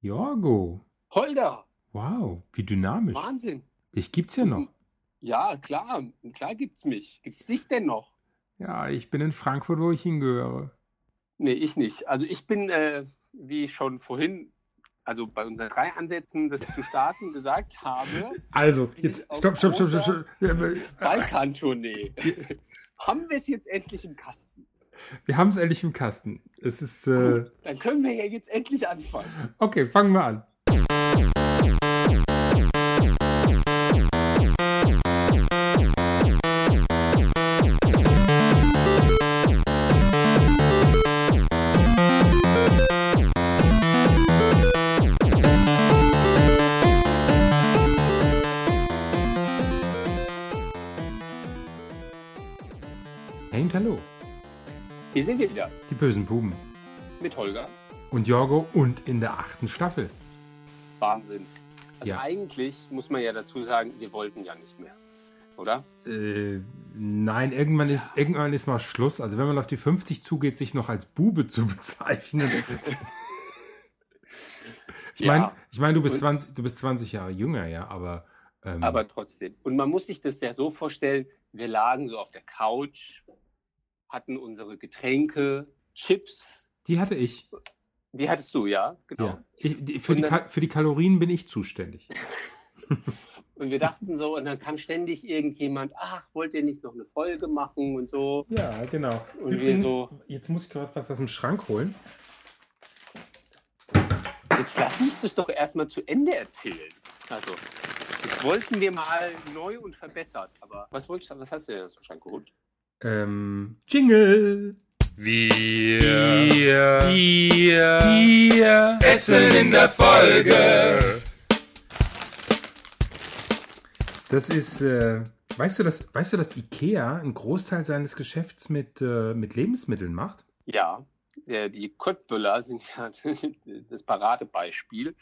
Jorgo. Holger, Wow, wie dynamisch. Wahnsinn. Dich gibt's ja noch. Ja, klar, klar gibt's mich. Gibt's dich denn noch? Ja, ich bin in Frankfurt, wo ich hingehöre. Nee, ich nicht. Also ich bin, äh, wie ich schon vorhin, also bei unseren drei Ansätzen, das zu starten, gesagt habe, Also, jetzt, stopp, stopp, stopp, stopp, stopp. Aber, Balkan-Tournee. Haben wir es jetzt endlich im Kasten? Wir haben es endlich im Kasten. Es ist, äh, Dann können wir ja jetzt endlich anfangen. okay, fangen wir an. Wieder die bösen Buben. mit Holger. Und Jorgo und in der achten Staffel. Wahnsinn. Also Ja. eigentlich muss man ja dazu sagen, wir wollten ja nicht mehr. Oder? Äh, nein, irgendwann ist, irgendwann ist mal Schluss. Also wenn man auf die 50 zugeht, sich noch als Bube zu bezeichnen. ich Ja. meine, ich mein, du, bist Und- 20 du bist 20 Jahre jünger, ja, aber, ähm, Aber trotzdem. Und man muss sich das ja so vorstellen, wir lagen so auf der Couch, hatten unsere Getränke, Chips. die hatte ich. Die hattest du, ja? Genau. Ja. Ich, die, für, die, dann- Ka- für die Kalorien bin ich zuständig. Und wir dachten so, und dann kam ständig irgendjemand, ach, wollt ihr nicht noch eine Folge machen und so. Ja, genau. Und wir so- jetzt muss ich gerade was aus dem Schrank holen. Jetzt lass uns das doch erstmal zu Ende erzählen. Also, das wollten wir mal neu und verbessert. Aber was wolltest du, was hast du denn aus dem Schrank geholt? Ähm, Jingle. Wir, wir, wir essen in der Folge. Das ist, äh, weißt du, dass, weißt du, dass Ikea einen Großteil seines Geschäfts mit, äh, mit Lebensmitteln macht? Ja, äh, die Kottböller sind ja das Paradebeispiel,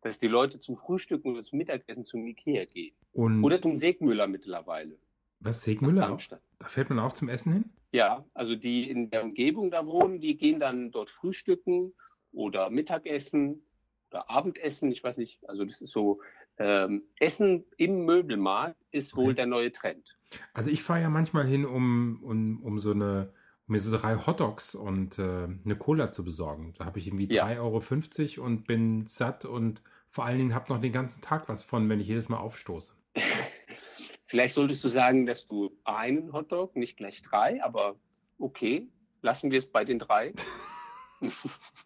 dass die Leute zum Frühstücken oder zum Mittagessen zum Ikea gehen. Und Oder zum Segmüller mittlerweile. Was, Segmüller. Da fährt man auch zum Essen hin? Ja, also die in der Umgebung da wohnen, die gehen dann dort frühstücken oder Mittagessen oder Abendessen. Ich weiß nicht, also das ist so, ähm, Essen im Möbelmarkt ist wohl Okay. der neue Trend. Also ich fahre ja manchmal hin, um, um, um so eine, um mir so drei Hotdogs und äh, eine Cola zu besorgen. Da habe ich irgendwie Ja. 3,50 Euro und bin satt und vor allen Dingen habe noch den ganzen Tag was von, wenn ich jedes Mal aufstoße. Vielleicht solltest du sagen, dass du einen Hotdog, nicht gleich drei, aber okay, lassen wir es bei den drei.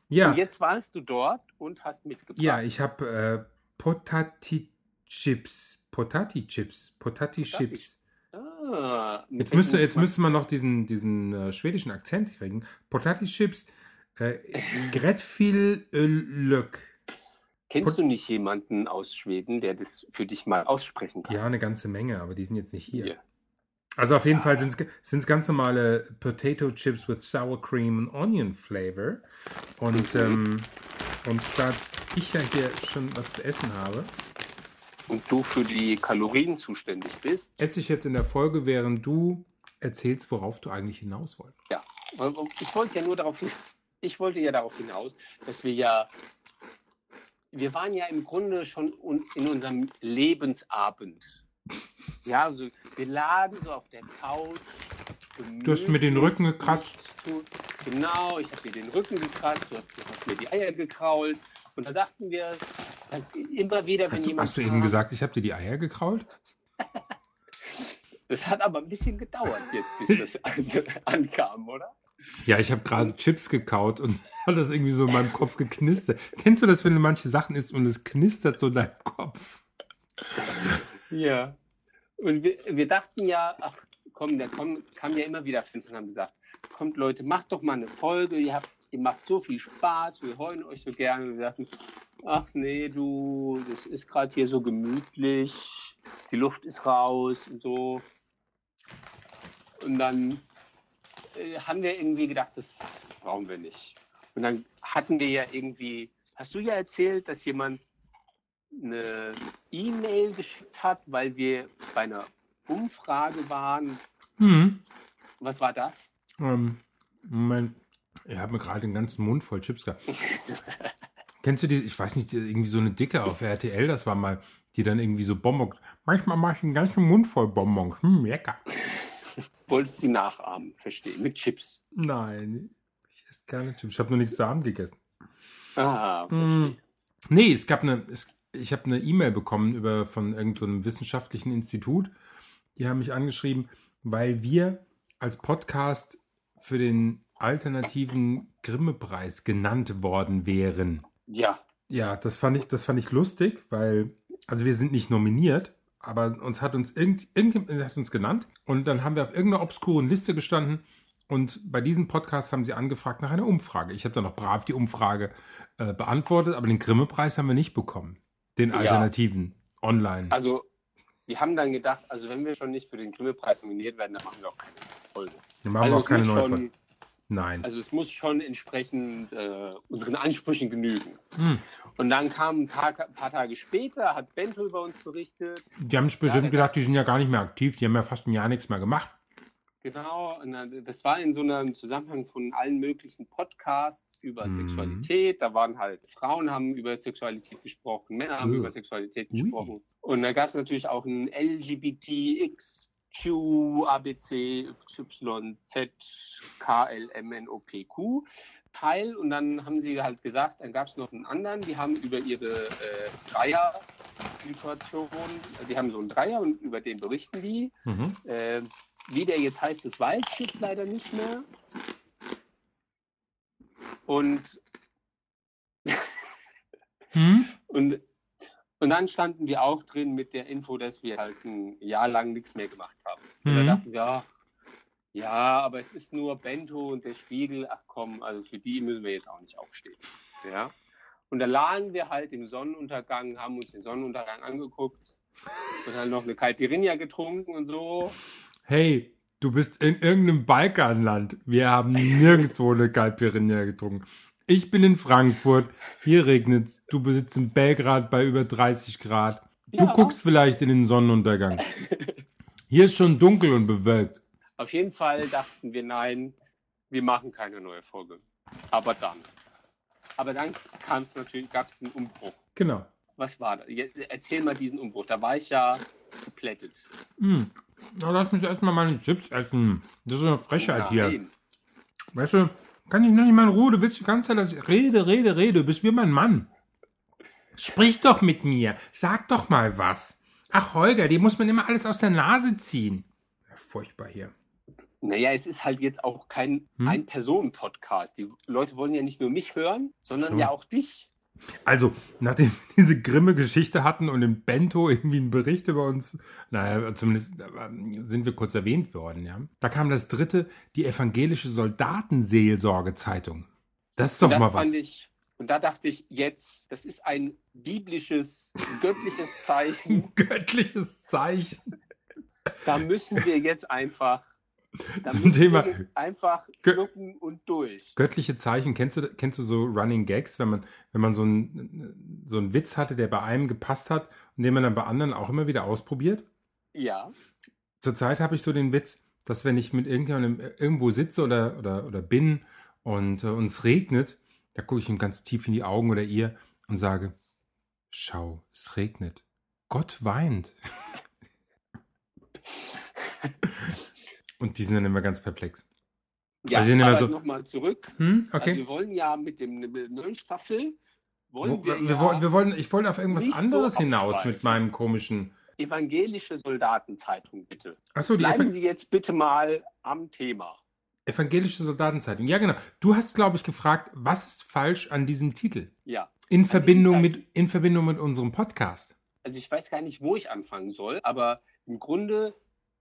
Ja, Und jetzt warst du dort und hast mitgebracht. ja ich habe äh, Potati-Chips. Potati-Chips. Potati-Chips. Ah, Jetzt müsste, jetzt müsste man noch diesen, diesen äh, schwedischen Akzent kriegen. Potati-Chips. Äh, Gretfil Lök. Kennst du nicht jemanden aus Schweden, der das für dich mal aussprechen kann? Ja, eine ganze Menge, aber die sind jetzt nicht hier. Hier. Also auf jeden Ja. Fall sind es ganz normale Potato Chips with Sour Cream and Onion Flavor. Und, Mhm. ähm, und da ich ja hier schon was zu essen habe, Und du für die Kalorien zuständig bist. esse ich jetzt in der Folge, während du erzählst, worauf du eigentlich hinaus wolltest. Ja, ich wollte ja nur darauf hin, ich wollte ja darauf hinaus, dass wir ja, wir waren ja im Grunde schon un- in unserem Lebensabend. Ja, also wir lagen so auf der Couch. Du hast mir den Rücken gekratzt. Genau, ich habe mir den Rücken gekratzt, du hast, du hast mir die Eier gekrault. Und da dachten wir, immer wieder, wenn Hast du, jemand hast du eben kam- gesagt, ich habe dir die Eier gekrault? Das hat aber ein bisschen gedauert jetzt, bis das an, ankam, oder? Ja, ich habe gerade Chips gekaut und hat das irgendwie so in meinem Kopf geknistert. Kennst du das, wenn du manche Sachen isst und es knistert so in deinem Kopf? Ja. Und wir, wir dachten ja, ach komm, da kommen, kamen ja immer wieder Fans und haben gesagt, kommt Leute, macht doch mal eine Folge, ihr, habt, ihr macht so viel Spaß, wir heulen euch so gerne. Wir dachten, ach nee, du, das ist gerade hier so gemütlich, die Luft ist raus und so. Und dann äh, haben wir irgendwie gedacht, das brauchen wir nicht. Und dann hatten wir ja irgendwie, hast du ja erzählt, dass jemand eine E-Mail geschickt hat, weil wir bei einer Umfrage waren. Hm. Was war das? Ähm, Moment. Ich habe mir gerade den ganzen Mund voll Chips gehabt. Kennst du die, ich weiß nicht, irgendwie so eine Dicke auf RTL, das war mal, die dann irgendwie so Bonbons, manchmal mache ich einen ganzen Mund voll Bonbons, hm, lecker. Wolltest sie nachahmen, verstehen, mit Chips. Nein, ich esse keine Chips, ich habe nur nichts zu Abend gegessen. Ah, Mm. verstehe. Nee, es gab eine, es, ich habe eine E-Mail bekommen über, von irgendeinem so einem wissenschaftlichen Institut. Die haben mich angeschrieben, weil wir als Podcast für den alternativen Grimme-Preis genannt worden wären. Ja, Ja, das fand ich, das fand ich lustig, weil, also wir sind nicht nominiert, aber uns hat uns irgend, irgendjemand hat uns genannt und dann haben wir auf irgendeiner obskuren Liste gestanden und bei diesem Podcast haben sie angefragt nach einer Umfrage. Ich habe dann noch brav die Umfrage äh, beantwortet, aber den Grimme-Preis haben wir nicht bekommen. Den Ja. alternativen online. also wir haben dann gedacht, also wenn wir schon nicht für den Grimme-Preis nominiert werden, dann machen wir auch keine Folge. wir machen also auch es keine neue Folge. Nein. Also es muss schon entsprechend äh, unseren Ansprüchen genügen. Hm. Und dann kam ein paar, paar Tage später, hat Bento über uns berichtet. Die haben Ja, bestimmt der- gedacht, die sind ja gar nicht mehr aktiv, die haben ja fast ein Jahr nichts mehr gemacht. Genau, das war in so einem Zusammenhang von allen möglichen Podcasts über Mhm. Sexualität. Da waren halt Frauen haben über Sexualität gesprochen, Männer haben Ui. über Sexualität Ui. gesprochen. Und da gab es natürlich auch ein LGBTXQ, ABC, Y, Z, KLMNOPQ. Teil und dann haben sie halt gesagt, dann gab es noch einen anderen, die haben über ihre äh, Dreier-Situation, die haben so einen Dreier und über den berichten die. Mhm. Äh, wie der jetzt heißt, das weiß ich jetzt leider nicht mehr. Und, Hm? und, und dann standen wir auch drin mit der Info, dass wir halt ein Jahr lang nichts mehr gemacht haben. Und da Mhm. dachten wir, ja, ja, aber es ist nur Bento und der Spiegel, ach komm, also für die müssen wir jetzt auch nicht aufstehen. Ja. Und da lagen wir halt im Sonnenuntergang, haben uns den Sonnenuntergang angeguckt und dann noch eine Caipirinha getrunken und so. Hey, du bist in irgendeinem Balkanland. Wir haben nirgendwo eine Caipirinha getrunken. Ich bin in Frankfurt, hier regnet's. Du besitzt in Belgrad bei über 30 Grad. Du Ja. guckst vielleicht in den Sonnenuntergang. Hier ist schon dunkel und bewölkt. Auf jeden Fall dachten wir, nein, wir machen keine neue Folge. Aber dann. Aber dann kam es natürlich, gab es einen Umbruch. Genau. Was war da? Jetzt, erzähl mal diesen Umbruch. Da war ich ja geplättet. Hm. Na, lass mich erstmal meine Chips essen. Das ist eine Frechheit hier. Nein. Weißt du, kann ich noch nicht mal in Ruhe? Du willst die ganze Zeit das. Rede, rede, rede. Du bist wie mein Mann. Sprich doch mit mir. Sag doch mal was. Ach, Holger, dir muss man immer alles aus der Nase ziehen. Ja, furchtbar hier. Naja, es ist halt jetzt auch kein Hm? Ein-Personen-Podcast. Die Leute wollen ja nicht nur mich hören, sondern So. ja auch dich. Also, nachdem wir diese grimme Geschichte hatten und im Bento irgendwie einen Bericht über uns, naja, zumindest äh, sind wir kurz erwähnt worden, ja. Da kam das dritte, die evangelische Soldatenseelsorge-Zeitung. Das ist doch das mal was. Und da dachte ich, jetzt, das ist ein biblisches, göttliches Zeichen. Ein göttliches Zeichen. Da müssen wir jetzt einfach. Zum Thema- einfach schlucken und durch. Göttliche Zeichen, kennst du, kennst du so Running Gags, wenn man, wenn man so einen, so einen Witz hatte, der bei einem gepasst hat und den man dann bei anderen auch immer wieder ausprobiert? Ja. Zurzeit habe ich so den Witz, dass wenn ich mit irgendjemandem irgendwo sitze oder, oder, oder bin und äh, uns regnet, da gucke ich ihm ganz tief in die Augen oder ihr und sage, schau, es regnet. Gott weint. und die sind dann immer ganz perplex. Ja, Also aber so- nochmal zurück. Hm, Also okay. wir wollen ja mit dem mit der neuen Staffel wollen Wo- wir, wir, ja wollten- wir wollten, ich wollte auf irgendwas nicht so anderes hinaus mit meinem komischen. evangelische Soldatenzeitung bitte. Achso, die Bleiben Evan Sie jetzt bitte mal am Thema. evangelische Soldatenzeitung. Ja, genau. Du hast, glaube ich, gefragt, was ist falsch an diesem Titel? Ja. In Verbindung, mit, in Verbindung mit unserem Podcast. Also ich weiß gar nicht, wo ich anfangen soll, aber im Grunde,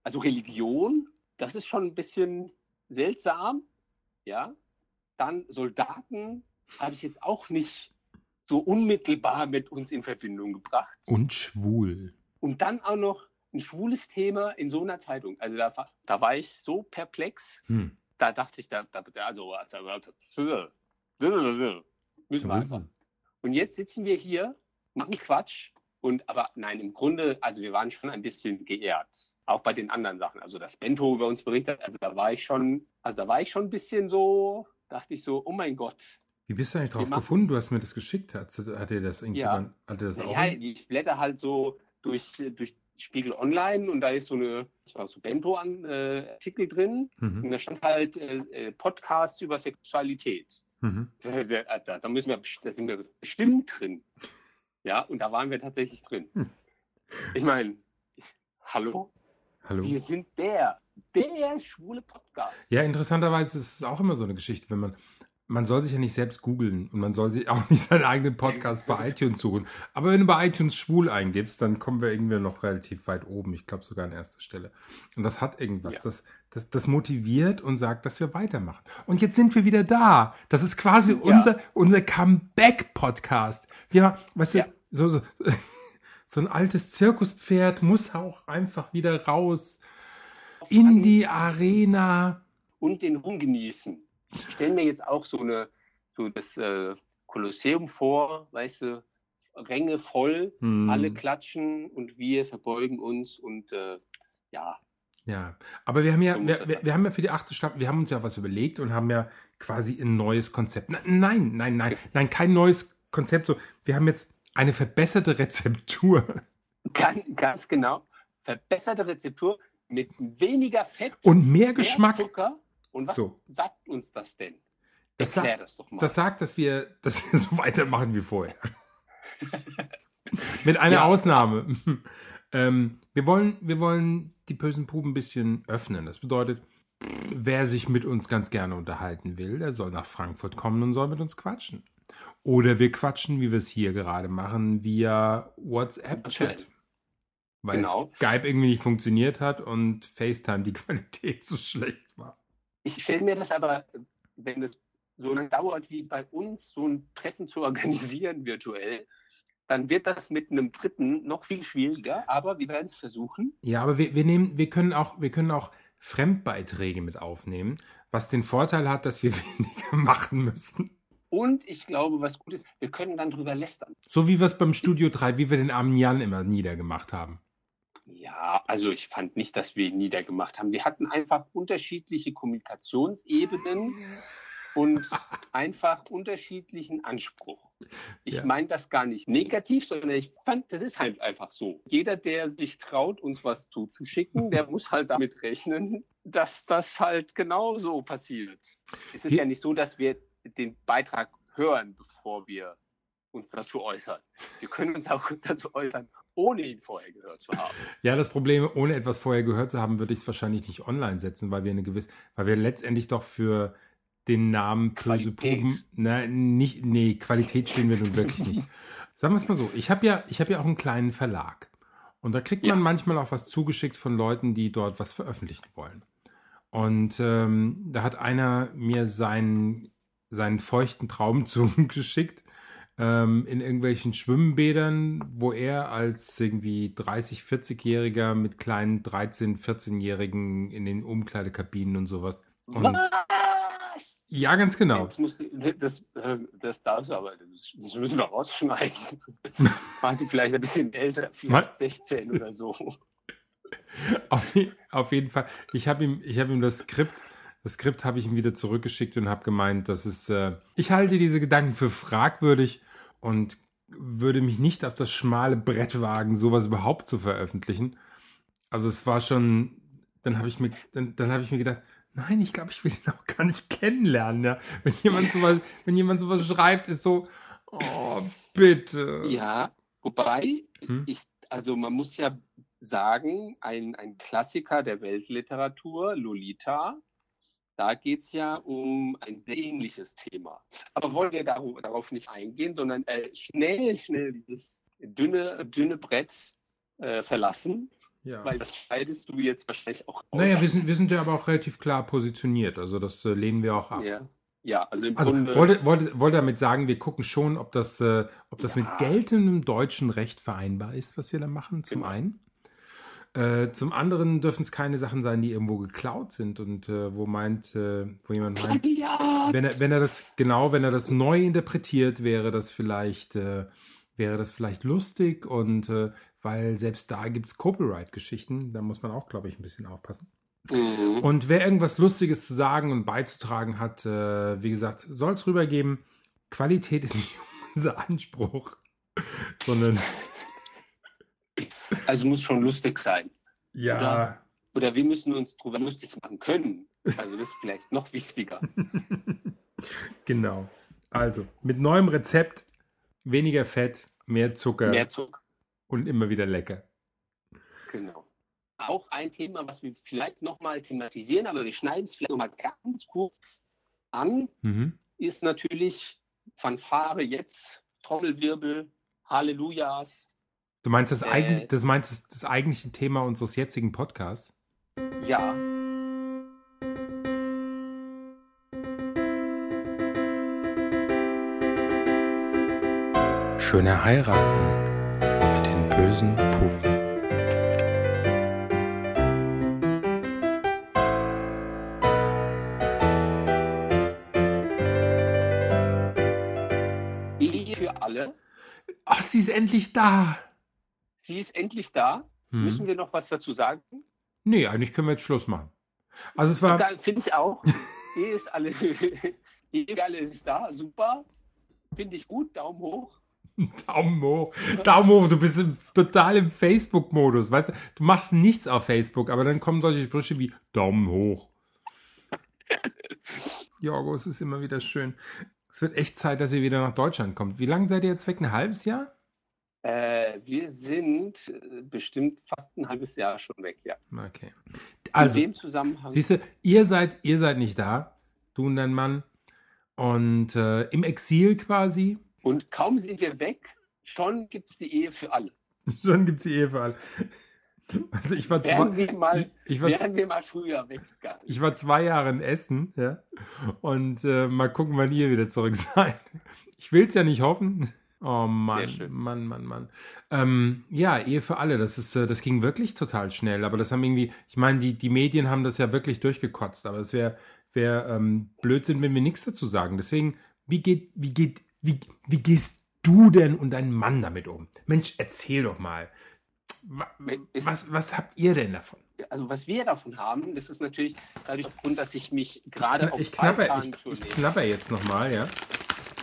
also Religion, das ist schon ein bisschen seltsam, ja. Dann Soldaten habe ich jetzt auch nicht so unmittelbar mit uns in Verbindung gebracht. Und schwul. Und dann auch noch ein schwules Thema in so einer Zeitung. Also da, war- da war ich so perplex, Hm. da dachte ich, da, da, also, müssen wir einfach. Und jetzt sitzen wir hier, machen Quatsch. Und aber nein, im Grunde, also wir waren schon ein bisschen geehrt. Auch bei den anderen Sachen. Also dass Bento über uns berichtet, also da war ich schon, also da war ich schon ein bisschen so, dachte ich so, oh mein Gott. Wie bist du eigentlich drauf gefunden? Du hast mir das geschickt. Hat, hat dir das dir das auch? Ja, ich blätter halt so durch, durch Spiegel Online und da ist so eine, das war so Bento-Artikel drin Mhm. und da stand halt äh, äh, Podcast über Sexualität. Mhm. Da, da, da müssen wir, da sind wir bestimmt drin. Ja, und da waren wir tatsächlich drin. Hm. Ich meine, hallo, Hallo. wir sind der, der schwule Podcast. Ja, interessanterweise ist es auch immer so eine Geschichte, wenn man, man soll sich ja nicht selbst googeln und man soll sich auch nicht seinen eigenen Podcast bei iTunes suchen. Aber wenn du bei iTunes schwul eingibst, dann kommen wir irgendwie noch relativ weit oben. Ich glaube sogar an erster Stelle. Und das hat irgendwas. Ja. Das, das, das motiviert und sagt, dass wir weitermachen. Und jetzt sind wir wieder da. Das ist quasi Ja. unser, unser Comeback-Podcast. Wir, weißt Ja. du, so, so, so ein altes Zirkuspferd muss auch einfach wieder raus in die Arena. und den Ruhm genießen. Ich stelle mir jetzt auch so eine, so das äh, Kolosseum vor, weißt du, Ränge voll, Hm. alle klatschen und wir verbeugen uns und äh, ja, Ja, aber wir haben ja, So wir, wir, wir haben ja für die achte Staffel, wir haben uns ja was überlegt und haben ja quasi ein neues Konzept. Na- Nein, nein, nein, nein, kein neues Konzept. So, wir haben jetzt eine verbesserte Rezeptur ganz, ganz genau, verbesserte Rezeptur mit weniger Fett, und mehr mehr Geschmack. Zucker. Und was So. sagt uns das denn? Das Erklär sagt- das doch mal. Das sagt, dass wir, dass wir so weitermachen wie vorher. Mit einer Ja. Ausnahme. ähm, wir, wollen, wir wollen die bösen Puben ein bisschen öffnen. Das bedeutet, wer sich mit uns ganz gerne unterhalten will, der soll nach Frankfurt kommen und soll mit uns quatschen. Oder wir quatschen, wie wir es hier gerade machen, via WhatsApp-Chat. Weil Genau. Skype irgendwie nicht funktioniert hat und FaceTime die Qualität so schlecht war. Ich stelle mir das aber, wenn es so lange dauert wie bei uns, so ein Treffen zu organisieren virtuell, dann wird das mit einem Dritten noch viel schwieriger, aber wir werden es versuchen. Ja, aber wir, wir nehmen, wir können auch, wir können auch Fremdbeiträge mit aufnehmen, was den Vorteil hat, dass wir weniger machen müssen. Und ich glaube, was gut ist, wir können dann drüber lästern. So wie wir es beim Studio 3, wie wir den armen Jan immer niedergemacht haben. Ja, also ich fand nicht, dass wir ihn niedergemacht haben. Wir hatten einfach unterschiedliche Kommunikationsebenen und einfach unterschiedlichen Anspruch. Ich Ja. meine das gar nicht negativ, sondern ich fand, das ist halt einfach so. Jeder, der sich traut, uns was zuzuschicken, der muss halt damit rechnen, dass das halt genau so passiert. Es ist Wir- ja nicht so, dass wir den Beitrag hören, bevor wir uns dazu äußern. Wir können uns auch dazu äußern, ohne ihn vorher gehört zu haben. Ja, das Problem, ohne etwas vorher gehört zu haben, würde ich es wahrscheinlich nicht online setzen, weil wir eine gewisse, weil wir letztendlich doch für den Namen Böse. Puben, na, nicht, nee, Qualität stehen wir nun wirklich nicht. Sagen wir es mal so, ich habe ja, ich habe ja auch einen kleinen Verlag. Und da kriegt man Ja. manchmal auch was zugeschickt von Leuten, die dort was veröffentlichen wollen. Und ähm, da hat einer mir seinen, seinen feuchten Traum zugeschickt ähm, in irgendwelchen Schwimmbädern, wo er als irgendwie 30, 40-Jähriger mit kleinen 13, 14-Jährigen in den Umkleidekabinen und sowas. Und Was? ja, ganz genau. Das, muss, das, äh, das darfst du aber, das müssen wir rausschneiden. Waren die vielleicht ein bisschen älter, vielleicht Was? 16 oder so. Auf, auf jeden Fall. Ich habe ihm, ich habe ihm das Skript, das Skript habe ich ihm wieder zurückgeschickt und habe gemeint, dass es, äh, ich halte diese Gedanken für fragwürdig und würde mich nicht auf das schmale Brett wagen, sowas überhaupt zu veröffentlichen. Also es war schon, dann habe ich mir, dann, dann habe ich mir gedacht, nein, ich glaube, ich will ihn auch gar nicht kennenlernen. Ja? Wenn jemand sowas, wenn jemand sowas schreibt, ist so, oh bitte. Ja, wobei, Hm? ich, also man muss ja sagen, ein, ein Klassiker der Weltliteratur, Lolita, da geht es ja um ein sehr ähnliches Thema. Aber wollen wir darauf, darauf nicht eingehen, sondern äh, schnell, schnell dieses dünne, dünne Brett äh, verlassen, Ja. weil das scheidest du jetzt wahrscheinlich auch aus. Naja, wir sind, wir sind ja aber auch relativ klar positioniert. Also das äh, lehnen wir auch ab. ja. ja, also im Also Grunde. wollte, wollte, wollte damit sagen, wir gucken schon, ob das, äh, ob das Ja. mit geltendem deutschen Recht vereinbar ist, was wir da machen, zum Genau. einen. Äh, zum anderen dürfen es keine Sachen sein, die irgendwo geklaut sind und äh, wo meint, äh, wo jemand meint, wenn er, wenn er das, genau, wenn er das neu interpretiert, wäre das vielleicht, äh, wäre das vielleicht lustig und äh, weil selbst da gibt es Copyright-Geschichten, da muss man auch, glaube ich, ein bisschen aufpassen. Mhm. Und wer irgendwas Lustiges zu sagen und beizutragen hat, wie gesagt, soll es rübergeben. Qualität ist nicht unser Anspruch, sondern Also muss schon lustig sein. ja, Oder- Oder wir müssen uns drüber lustig machen können. Also das ist vielleicht noch wichtiger. genau. Also, mit neuem Rezept, weniger Fett, mehr Zucker Mehr Zucker. und immer wieder lecker. Genau. Auch ein Thema, was wir vielleicht nochmal thematisieren, aber wir schneiden es vielleicht nochmal ganz kurz an, Mhm. ist natürlich Fanfare jetzt, Trommelwirbel, Hallelujas. Du meinst das, Äh. eigentlich, das, meinst das, das eigentliche Thema unseres jetzigen Podcasts? Ja, Schöne heiraten mit den bösen Puppen. Ehe für alle. Ach, sie ist endlich da. Sie ist endlich da. Hm. Müssen wir noch was dazu sagen? Nee, eigentlich können wir jetzt Schluss machen. Also es war, Finde ich auch. Ehe ist alle, alle ist da. Super. Finde ich gut. Daumen hoch. Daumen hoch. Daumen hoch, du bist im, total im Facebook-Modus. Weißt du, du machst nichts auf Facebook, aber dann kommen solche Sprüche wie Daumen hoch. Jorgo, es ist immer wieder schön. Es wird echt Zeit, dass ihr wieder nach Deutschland kommt. Wie lange seid ihr jetzt weg? Ein halbes Jahr? Äh, wir sind äh, bestimmt fast ein halbes Jahr schon weg, ja. Okay. In Also, dem Zusammenhang. siehst du, ihr seid, ihr seid nicht da, du und dein Mann. Und äh, im Exil quasi. Und kaum sind wir weg, schon gibt es die Ehe für alle. Schon gibt es die Ehe für alle. Also ich war Wären zwei, wir mal, ich war wären wir mal früher weggegangen. Ich war zwei Jahre in Essen, ja. Und äh, mal gucken, wann ihr wieder zurück seid. Ich will es ja nicht hoffen. Oh Mann. Mann, Mann, Mann. Ähm, ja, Ehe für alle, das ist, äh, das ging wirklich total schnell. Aber das haben irgendwie, ich meine, die, die Medien haben das ja wirklich durchgekotzt. Aber es wäre wär, ähm, Blödsinn, wenn wir nichts dazu sagen. Deswegen, wie geht, wie geht, wie, wie gehst du denn und dein Mann damit um? Mensch, erzähl doch mal. Was, was habt ihr denn davon? Also was wir davon haben, das ist natürlich dadurch dass ich mich gerade auf Ich knapper, ich, ich knapper jetzt nochmal, ja.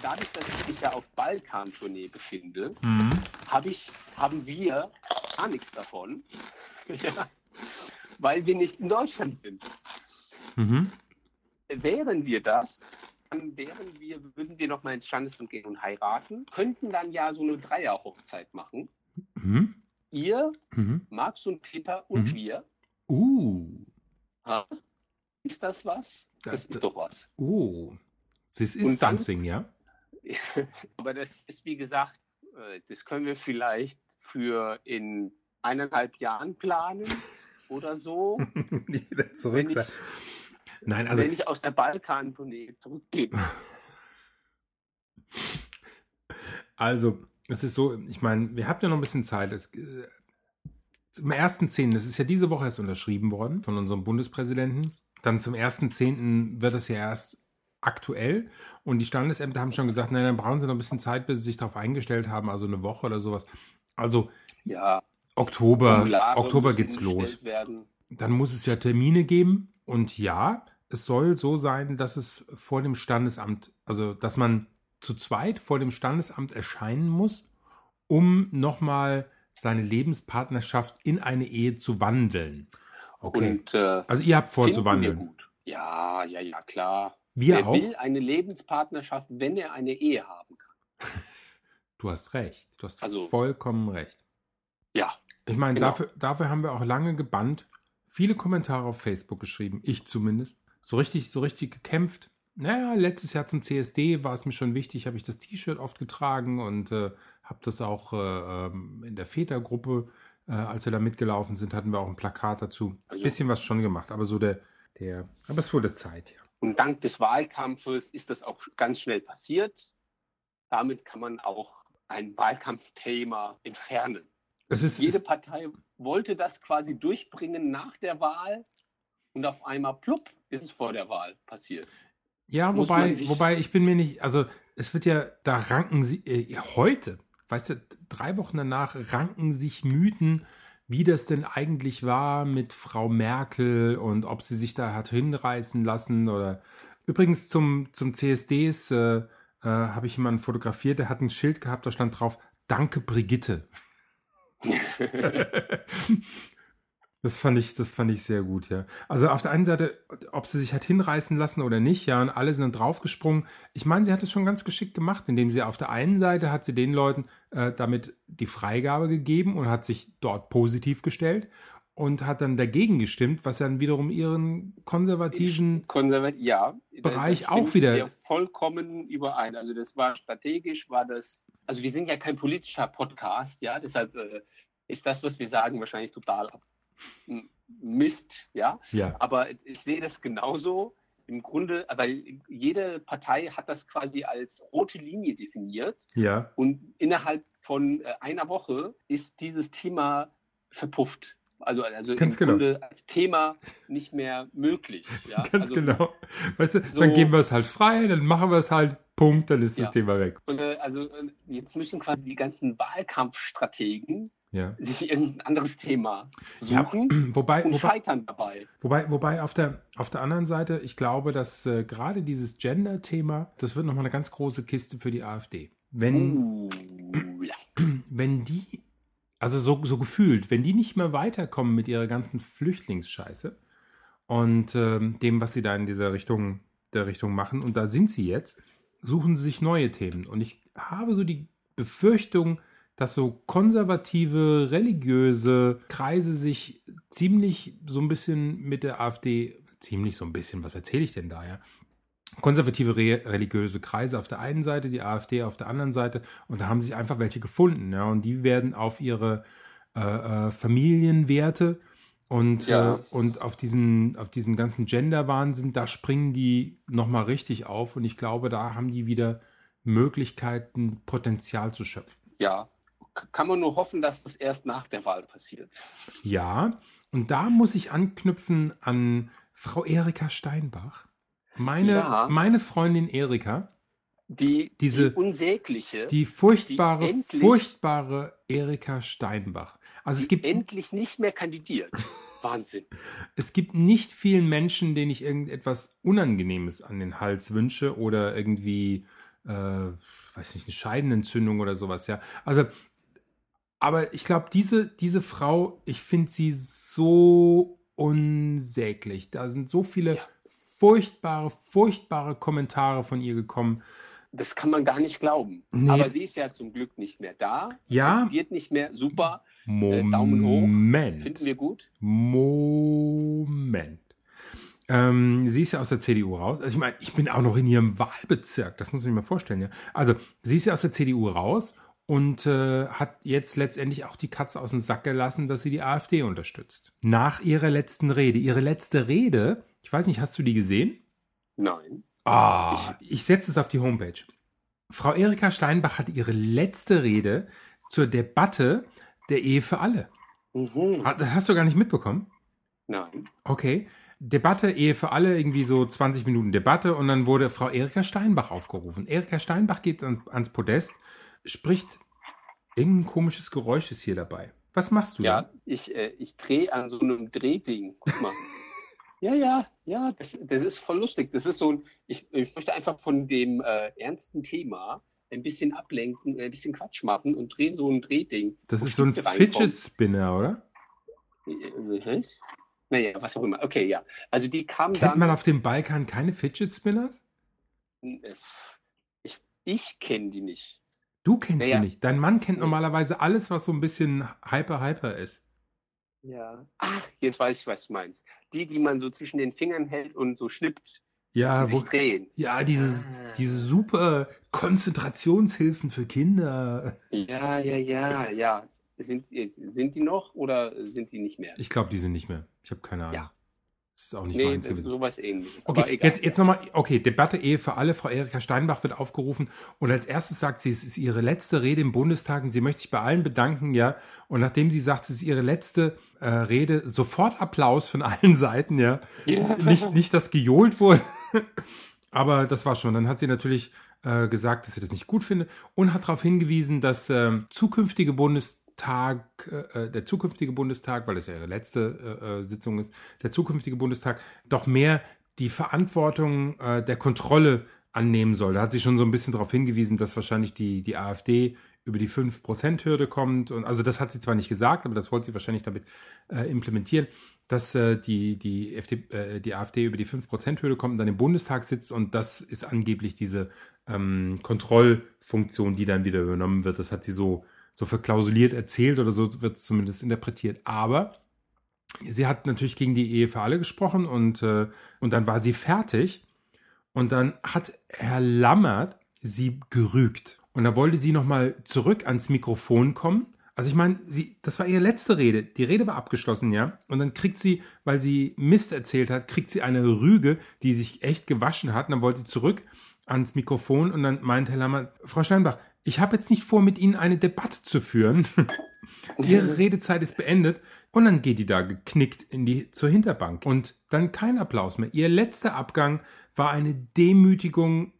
Dadurch, dass ich mich ja auf Balkan-Tournee befinde, Mhm. hab ich, haben wir gar nichts davon, ja, weil wir nicht in Deutschland sind. Mhm. Wären wir das, dann wären wir, würden wir noch mal ins Standesamt gehen und heiraten, könnten dann ja so eine Dreierhochzeit machen. Mhm. Ihr, Mhm. Max und Peter und Mhm. wir. Uh. Ha? Ist das was? Das Das- ist doch was. Oh. This is Und dann- something, ja? Aber das ist, wie gesagt, äh, das können wir vielleicht für in eineinhalb Jahren planen oder so, Nie wieder zurück sein. Nein, also wenn ich aus der Balkan-Tournee zurückgehe. Also, es ist so, ich meine, wir habt ja noch ein bisschen Zeit. Es, äh, zum 1.10., das ist ja diese Woche erst unterschrieben worden von unserem Bundespräsidenten. Dann zum 1.10. wird es ja erst aktuell. Und die Standesämter haben schon gesagt, nein, dann brauchen sie noch ein bisschen Zeit, bis sie sich darauf eingestellt haben, also eine Woche oder sowas. Also Ja, Oktober, Formulare Oktober geht's los. Werden. Dann muss es ja Termine geben. Und ja, es soll so sein, dass es vor dem Standesamt, also dass man zu zweit vor dem Standesamt erscheinen muss, um nochmal seine Lebenspartnerschaft in eine Ehe zu wandeln. Okay. Und äh, also ihr habt vor zu wandeln. Ja, ja, ja, klar. Wir Wer auch. will eine Lebenspartnerschaft, wenn er eine Ehe haben kann? Du hast recht. Du hast Also- vollkommen recht. Ja, Ich meine, Genau. dafür, dafür haben wir auch lange gebannt, viele Kommentare auf Facebook geschrieben, ich zumindest. So richtig, so richtig gekämpft. Naja, letztes Jahr zum CSD war es mir schon wichtig, habe ich das T-Shirt oft getragen und äh, habe das auch äh, ähm, in der Vätergruppe, äh, als wir da mitgelaufen sind, hatten wir auch ein Plakat dazu. Also- Bisschen was schon gemacht, aber so der, der, aber es wurde Zeit, ja. Und dank des Wahlkampfes ist das auch ganz schnell passiert. Damit kann man auch ein Wahlkampfthema entfernen. Ist, Jede Partei wollte das quasi durchbringen nach der Wahl und auf einmal plupp ist es vor der Wahl passiert. Ja, muss wobei, wobei ich bin mir nicht, also es wird ja, da ranken sie, äh, heute, weißt du, drei Wochen danach ranken sich Mythen, wie das denn eigentlich war mit Frau Merkel und ob sie sich da hat hinreißen lassen oder übrigens zum, zum CSDs äh, äh, habe ich jemanden fotografiert, der hat ein Schild gehabt, da stand drauf, Danke Brigitte. Das fand ich, das fand ich sehr gut, ja. Also auf der einen Seite, ob sie sich hat hinreißen lassen oder nicht, ja, und alle sind dann draufgesprungen. Ich meine, sie hat es schon ganz geschickt gemacht, indem sie auf der einen Seite hat sie den Leuten äh, damit die Freigabe gegeben und hat sich dort positiv gestellt und hat dann dagegen gestimmt, was dann wiederum ihren konservativen Konservat ja, Bereich auch wieder- vollkommen überein. Also das war strategisch, war das, also wir sind ja kein politischer Podcast, ja, deshalb äh, ist das, was wir sagen, wahrscheinlich total Mist, ja. ja, Aber ich sehe das genauso. Im Grunde, weil jede Partei hat das quasi als rote Linie definiert ja, und innerhalb von äh, einer Woche ist dieses Thema verpufft. Also, also Ganz im genau. Grunde als Thema nicht mehr möglich. Ja? ganz also, genau. Weißt du, so- dann geben wir es halt frei, dann machen wir es halt, Punkt, dann ist das Ja. Thema weg. Und, äh, also äh, jetzt müssen quasi die ganzen Wahlkampfstrategen Ja. sich irgendein anderes Thema Ja, suchen wobei, und wobei, scheitern dabei. Wobei, wobei auf, der, auf der anderen Seite, ich glaube, dass äh, gerade dieses Gender-Thema, das wird nochmal eine ganz große Kiste für die AfD. Wenn, Uh, ja. wenn die, also so, so gefühlt, wenn die nicht mehr weiterkommen mit ihrer ganzen Flüchtlingsscheiße und ähm, dem, was sie da in dieser Richtung, der Richtung machen, und da sind sie jetzt, suchen sie sich neue Themen. Und ich habe so die Befürchtung, dass so konservative, religiöse Kreise sich ziemlich so ein bisschen mit der AfD, ziemlich so ein bisschen, was erzähle ich denn da, ja? Konservative re religiöse Kreise auf der einen Seite, die AfD auf der anderen Seite, und da haben sich einfach welche gefunden, ja, und die werden auf ihre äh, äh, Familienwerte und, Ja. äh, und auf diesen, auf diesen ganzen Gender-Wahnsinn, da springen die nochmal richtig auf und ich glaube, da haben die wieder Möglichkeiten, Potenzial zu schöpfen. ja. Kann man nur hoffen, dass das erst nach der Wahl passiert. Ja, und da muss ich anknüpfen an Frau Erika Steinbach. Meine, Ja. meine Freundin Erika, Die, Diese- die unsägliche, die furchtbare, Die endlich- furchtbare Erika Steinbach. Also es gibt, endlich nicht mehr kandidiert. Wahnsinn. es gibt nicht vielen Menschen, denen ich irgendetwas Unangenehmes an den Hals wünsche oder irgendwie, äh, weiß nicht, eine Scheidenentzündung oder sowas, ja. Also, aber ich glaube, diese, diese Frau, ich finde sie so unsäglich. Da sind so viele Ja. furchtbare, furchtbare Kommentare von ihr gekommen. Das kann man gar nicht glauben. Nee. Aber sie ist ja zum Glück nicht mehr da. Ja. Kandidiert nicht mehr. Super. Moment. Daumen hoch. Finden wir gut. Moment. Ähm, sie ist ja aus der CDU raus. Also ich meine, ich bin auch noch in ihrem Wahlbezirk. Das muss man sich mal vorstellen. Ja? Also sie ist ja aus der CDU raus und äh, hat jetzt letztendlich auch die Katze aus dem Sack gelassen, dass sie die AfD unterstützt. Nach ihrer letzten Rede. Ihre letzte Rede, ich weiß nicht, hast du die gesehen? Nein. Ah, ich setze es auf die Homepage. Frau Erika Steinbach hat ihre letzte Rede zur Debatte der Ehe für alle. Mhm. Das hast du gar nicht mitbekommen? Nein. Okay. Debatte, Ehe für alle, irgendwie so 20 Minuten Debatte und dann wurde Frau Erika Steinbach aufgerufen. Erika Steinbach geht an, ans Podest, spricht, irgendein komisches Geräusch ist hier dabei. Was machst du Ja, da? ich, äh, ich drehe an so einem Drehding. Guck mal. ja, ja, ja, das, das ist voll lustig. Das ist so ein, ich, ich möchte einfach von dem äh, ernsten Thema ein bisschen ablenken, ein bisschen Quatsch machen und drehe so ein Drehding. Das ist so ein. Fidget Spinner, oder? Äh, Was? Naja, was auch immer. Okay, ja. Also die kam Kennt dann. man auf dem Balkan keine Fidget Spinners? Äh, Ich, ich kenne die nicht. Du kennst Naja. sie nicht. Dein Mann kennt normalerweise alles, was so ein bisschen hyper hyper ist. Ja. Ach, jetzt weiß ich, was du meinst. Die, die man so zwischen den Fingern hält und so schnippt, Ja, wo, sich drehen. ja, diese, Ah. diese super Konzentrationshilfen für Kinder. Ja, ja, ja, ja. Sind, sind die noch oder sind die nicht mehr? Ich glaube, die sind nicht mehr. Ich habe keine Ahnung. Ja. Das ist auch nicht Nee, meins gewesen. sowas ähnliches. Okay, egal. jetzt, jetzt nochmal, okay, Debatte Ehe für alle. Frau Erika Steinbach wird aufgerufen und als erstes sagt sie, es ist ihre letzte Rede im Bundestag und sie möchte sich bei allen bedanken, ja. Und nachdem sie sagt, es ist ihre letzte äh, Rede, sofort Applaus von allen Seiten, ja. Ja. Nicht, nicht, dass gejohlt wurde, aber das war schon. Dann hat sie natürlich äh, gesagt, dass sie das nicht gut findet und hat darauf hingewiesen, dass ähm, zukünftige Bundestag, äh, der zukünftige Bundestag, weil es ja ihre letzte äh, äh, Sitzung ist, der zukünftige Bundestag doch mehr die Verantwortung äh, der Kontrolle annehmen soll. Da hat sie schon so ein bisschen darauf hingewiesen, dass wahrscheinlich die, die AfD über die 5%-Hürde kommt. Und also das hat sie zwar nicht gesagt, aber das wollte sie wahrscheinlich damit äh, implementieren, dass äh, die, die, FD, äh, die AfD über die 5%-Hürde kommt und dann im Bundestag sitzt und das ist angeblich diese ähm, Kontrollfunktion, die dann wieder übernommen wird. Das hat sie so, so verklausuliert erzählt oder so wird es zumindest interpretiert. Aber sie hat natürlich gegen die Ehe für alle gesprochen und, äh, und dann war sie fertig. Und dann hat Herr Lammert sie gerügt. Und da wollte sie nochmal zurück ans Mikrofon kommen. Also ich meine, sie, das war ihre letzte Rede. Die Rede war abgeschlossen, ja. Und dann kriegt sie, weil sie Mist erzählt hat, kriegt sie eine Rüge, die sich echt gewaschen hat. Und dann wollte sie zurück ans Mikrofon und dann meint Herr Lammert, Frau Steinbach, ich habe jetzt nicht vor, mit Ihnen eine Debatte zu führen. Ihre Redezeit ist beendet. Und dann geht die da geknickt in die, zur Hinterbank. Und dann kein Applaus mehr. Ihr letzter Abgang war eine Demütigung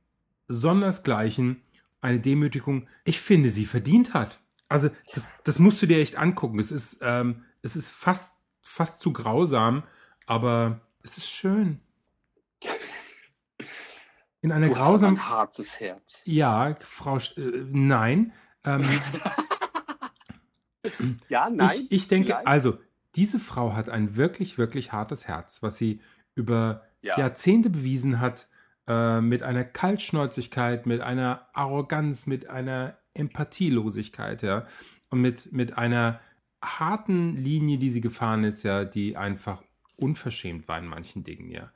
sondersgleichen. Eine Demütigung, ich finde, sie verdient hat. Also, das, das musst du dir echt angucken. Es ist, ähm, es ist fast, fast zu grausam, aber es ist schön. In einer grausamen. ein harzes Herz. Ja, Frau, Sch- äh, nein. Ähm, Ja, nein. ich, ich denke, vielleicht? also, diese Frau hat ein wirklich, wirklich hartes Herz, was sie über Ja. Jahrzehnte bewiesen hat, äh, mit einer Kaltschnäuzigkeit, mit einer Arroganz, mit einer Empathielosigkeit, ja, und mit, mit einer harten Linie, die sie gefahren ist, ja, die einfach unverschämt war in manchen Dingen, ja.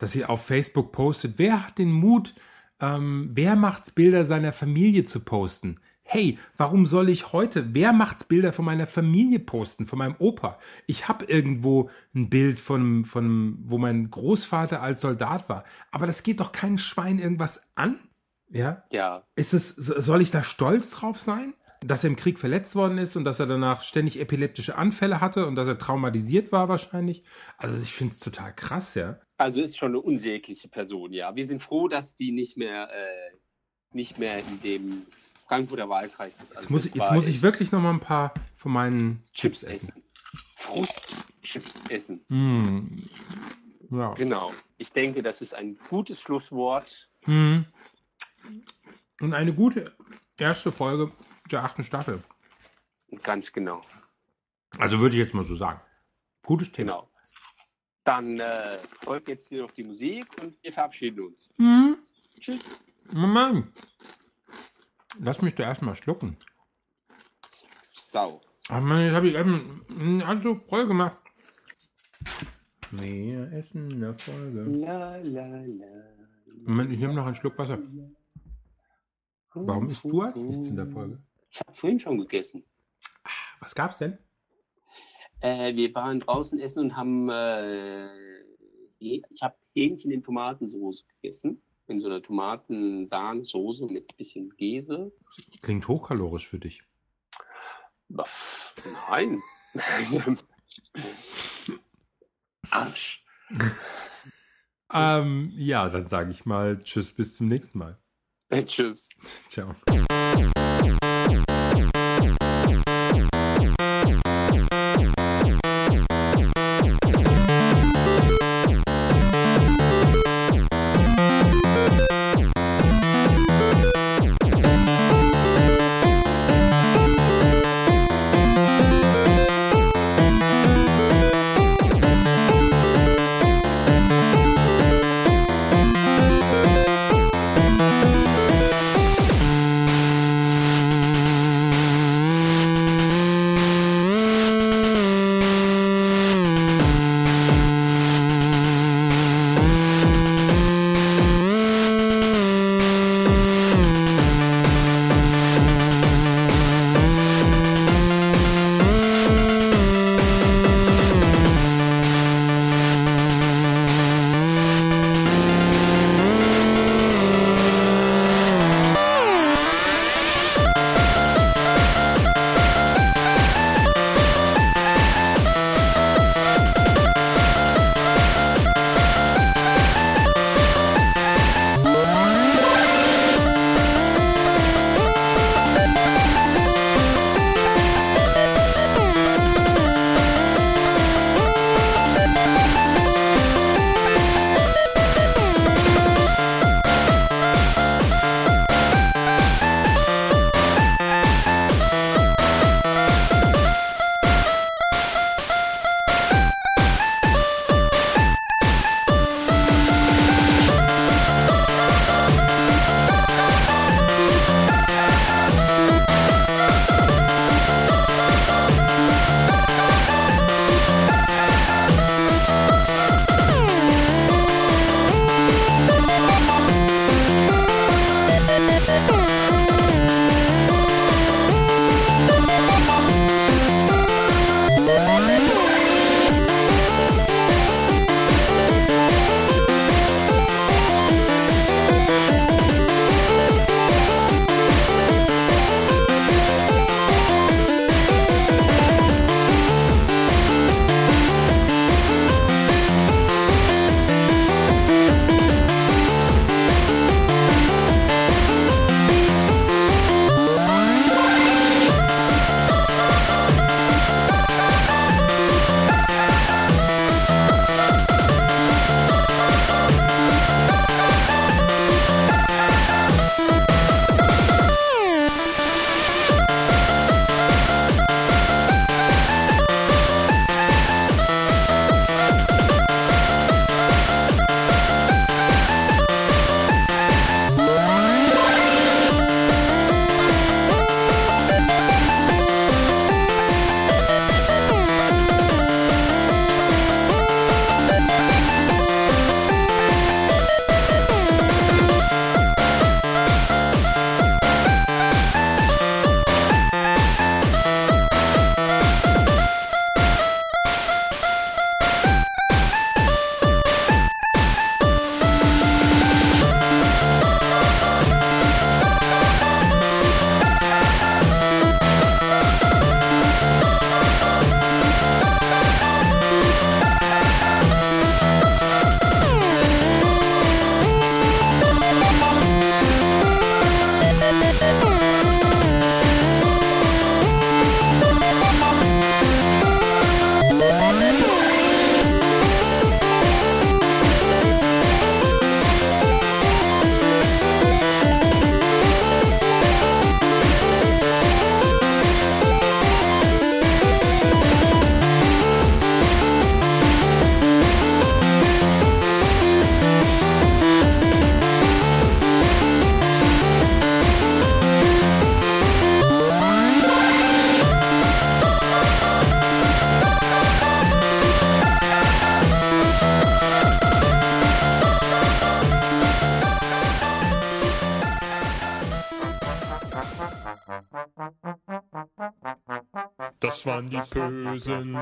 Dass sie auf Facebook postet, wer hat den Mut, ähm, wer macht's Bilder seiner Familie zu posten? Hey, warum soll ich heute, wer macht's Bilder von meiner Familie posten, von meinem Opa? Ich habe irgendwo ein Bild von, von, wo mein Großvater als Soldat war. Aber das geht doch kein Schwein irgendwas an. Ja? Ja. Ist es, soll ich da stolz drauf sein? Dass er im Krieg verletzt worden ist und dass er danach ständig epileptische Anfälle hatte und dass er traumatisiert war wahrscheinlich. Also ich finde es total krass, ja. Also ist schon eine unsägliche Person, ja. Wir sind froh, dass die nicht mehr, äh, nicht mehr in dem Frankfurter Wahlkreis ist. Also Jetzt muss, ich, jetzt muss ich wirklich noch mal ein paar von meinen Chips Chips essen. essen. Frustchips essen. Mm. Ja. Genau. Ich denke, das ist ein gutes Schlusswort. Mm. Und eine gute erste Folge der achten Staffel. Ganz genau. Also würde ich jetzt mal so sagen. Gutes Thema. Genau. Dann äh, folgt jetzt hier noch die Musik und wir verabschieden uns. Hm? Tschüss. Mama, lass mich da erstmal schlucken. Sau. Ach man, jetzt habe ich eben also voll gemacht. Mehr Essen in der Folge. La, la, la. Moment, ich nehme noch einen Schluck Wasser. Warum isst du eigentlich nichts in der Folge? Ich habe vorhin schon gegessen. Was gab's denn? Äh, wir waren draußen essen und haben, äh, ich habe Hähnchen in Tomatensauce gegessen. In so einer Tomatensahnesoße mit bisschen Käse. Klingt hochkalorisch für dich. Nein. Arsch. Ähm, ja, dann sage ich mal Tschüss, bis zum nächsten Mal. Äh, tschüss. Ciao.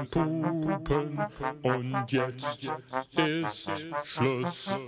Pupen und jetzt ist Schluss.